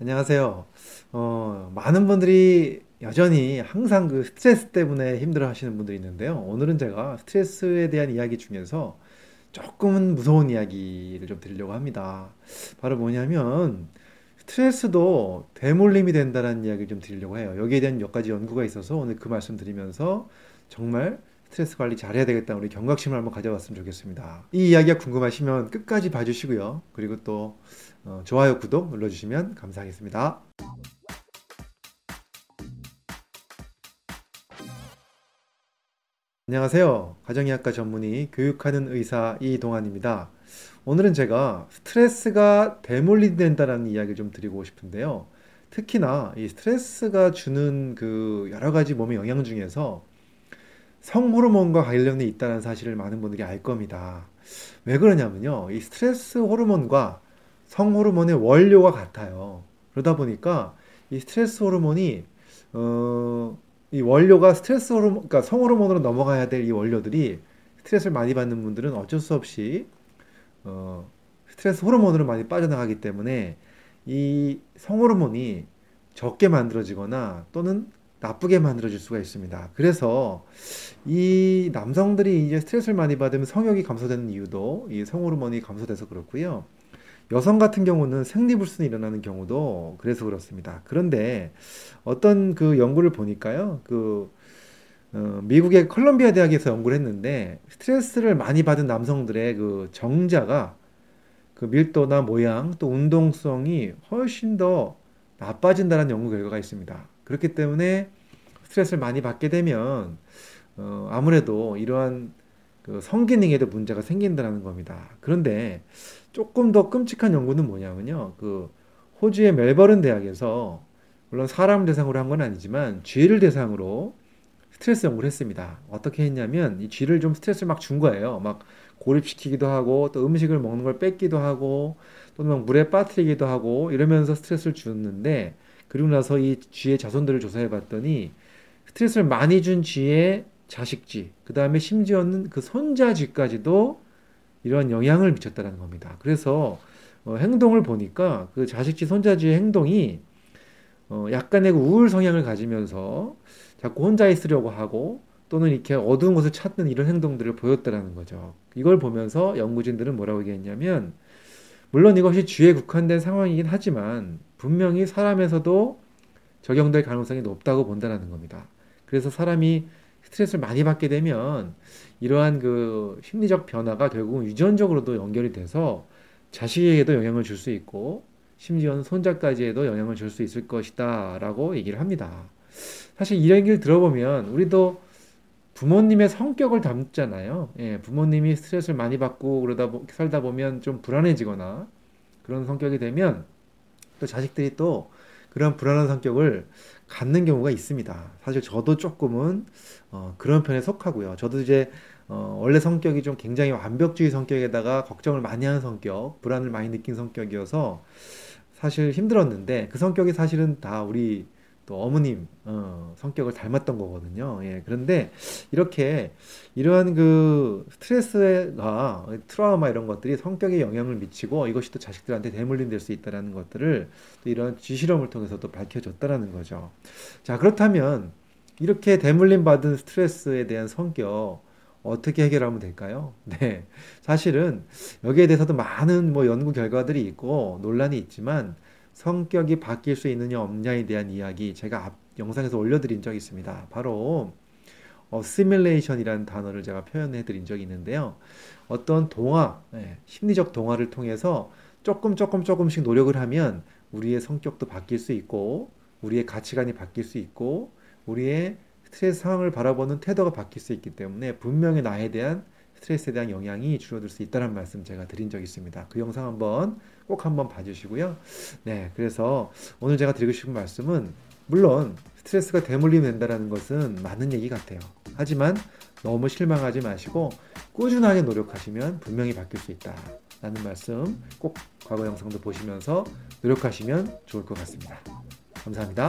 안녕하세요. 어, 많은 분들이 여전히 항상 그 스트레스 때문에 힘들어 하시는 분들이 있는데요. 오늘은 제가 스트레스에 대한 이야기 중에서 조금은 무서운 이야기를 좀 드리려고 합니다. 바로 뭐냐면, 스트레스도 대물림이 된다는 이야기를 좀 드리려고 해요. 여기에 대한 몇 가지 연구가 있어서 오늘 그 말씀 드리면서 정말 스트레스 관리 잘해야 되겠다. 우리 경각심을 한번 가져봤으면 좋겠습니다. 이 이야기가 궁금하시면 끝까지 봐주시고요. 그리고 또 어, 좋아요, 구독 눌러주시면 감사하겠습니다. 안녕하세요. 가정의학과 전문의 교육하는 의사 이동환입니다. 오늘은 제가 스트레스가 대물림된다라는 이야기를 좀 드리고 싶은데요. 특히나 이 스트레스가 주는 그 여러 가지 몸의 영향 중에서 성호르몬과 관련이 있다는 사실을 많은 분들이 알 겁니다. 왜 그러냐면요. 이 스트레스 호르몬과 성호르몬의 원료가 같아요. 그러다 보니까 이 스트레스 호르몬이 어, 이 원료가 스트레스 호르몬, 그러니까 성호르몬으로 넘어가야 될 이 원료들이 스트레스를 많이 받는 분들은 어쩔 수 없이 어, 스트레스 호르몬으로 많이 빠져나가기 때문에 이 성호르몬이 적게 만들어지거나 또는 나쁘게 만들어질 수가 있습니다. 그래서 이 남성들이 이제 스트레스를 많이 받으면 성욕이 감소되는 이유도 이 성호르몬이 감소돼서 그렇고요. 여성 같은 경우는 생리불순이 일어나는 경우도 그래서 그렇습니다. 그런데 어떤 그 연구를 보니까요. 그 어, 미국의 컬럼비아 대학에서 연구를 했는데 스트레스를 많이 받은 남성들의 그 정자가 그 밀도나 모양 또 운동성이 훨씬 더 나빠진다는 연구 결과가 있습니다. 그렇기 때문에 스트레스를 많이 받게 되면 어, 아무래도 이러한 그 성기능에도 문제가 생긴다는 겁니다. 그런데 조금 더 끔찍한 연구는 뭐냐면요. 그 호주의 멜버른 대학에서 물론 사람 대상으로 한 건 아니지만 쥐를 대상으로 스트레스 연구를 했습니다. 어떻게 했냐면 이 쥐를 좀 스트레스를 막 준 거예요. 막 고립시키기도 하고 또 음식을 먹는 걸 뺏기도 하고 또는 막 물에 빠뜨리기도 하고 이러면서 스트레스를 줬는데 그리고 나서 이 쥐의 자손들을 조사해 봤더니 스트레스를 많이 준 쥐의 자식쥐, 그 다음에 심지어는 그 손자쥐까지도 이러한 영향을 미쳤다는 겁니다. 그래서 어, 행동을 보니까 그 자식쥐, 손자쥐의 행동이 어, 약간의 그 우울 성향을 가지면서 자꾸 혼자 있으려고 하고 또는 이렇게 어두운 곳을 찾는 이런 행동들을 보였다라는 거죠. 이걸 보면서 연구진들은 뭐라고 얘기했냐면 물론 이것이 쥐에 국한된 상황이긴 하지만 분명히 사람에서도 적용될 가능성이 높다고 본다는 겁니다. 그래서 사람이 스트레스를 많이 받게 되면 이러한 그 심리적 변화가 결국은 유전적으로도 연결이 돼서 자식에게도 영향을 줄 수 있고 심지어는 손자까지에도 영향을 줄 수 있을 것이다 라고 얘기를 합니다. 사실 이런 얘기를 들어보면 우리도 부모님의 성격을 담잖아요. 예, 부모님이 스트레스를 많이 받고 그러다 살다 보면 좀 불안해지거나 그런 성격이 되면 또 자식들이 또 그런 불안한 성격을 갖는 경우가 있습니다. 사실 저도 조금은 어, 그런 편에 속하고요. 저도 이제 어, 원래 성격이 좀 굉장히 완벽주의 성격에다가 걱정을 많이 하는 성격, 불안을 많이 느낀 성격이어서 사실 힘들었는데 그 성격이 사실은 다 우리 또 어머님 어, 성격을 닮았던 거거든요. 예, 그런데 이렇게 이러한 그 스트레스가 트라우마 이런 것들이 성격에 영향을 미치고 이것이 또 자식들한테 대물림 될 수 있다라는 것들을 또 이런 지실험을 통해서도 밝혀졌다라는 거죠. 자 그렇다면 이렇게 대물림 받은 스트레스에 대한 성격 어떻게 해결하면 될까요? 네. 사실은 여기에 대해서도 많은 뭐 연구 결과들이 있고 논란이 있지만 성격이 바뀔 수 있느냐 없냐에 대한 이야기 제가 앞 영상에서 올려드린 적이 있습니다. 바로 어시뮬레이션이라는 단어를 제가 표현해 드린 적이 있는데요. 어떤 동화, 네, 심리적 동화를 통해서 조금 조금 조금씩 노력을 하면 우리의 성격도 바뀔 수 있고 우리의 가치관이 바뀔 수 있고 우리의 스트레스 상황을 바라보는 태도가 바뀔 수 있기 때문에 분명히 나에 대한 스트레스에 대한 영향이 줄어들 수 있다는 말씀 제가 드린 적이 있습니다. 그 영상 한번 꼭 한번 봐주시고요. 네, 그래서 오늘 제가 드리고 싶은 말씀은 물론 스트레스가 대물림 된다는 것은 맞는 얘기 같아요. 하지만 너무 실망하지 마시고 꾸준하게 노력하시면 분명히 바뀔 수 있다. 라는 말씀 꼭 과거 영상도 보시면서 노력하시면 좋을 것 같습니다. 감사합니다.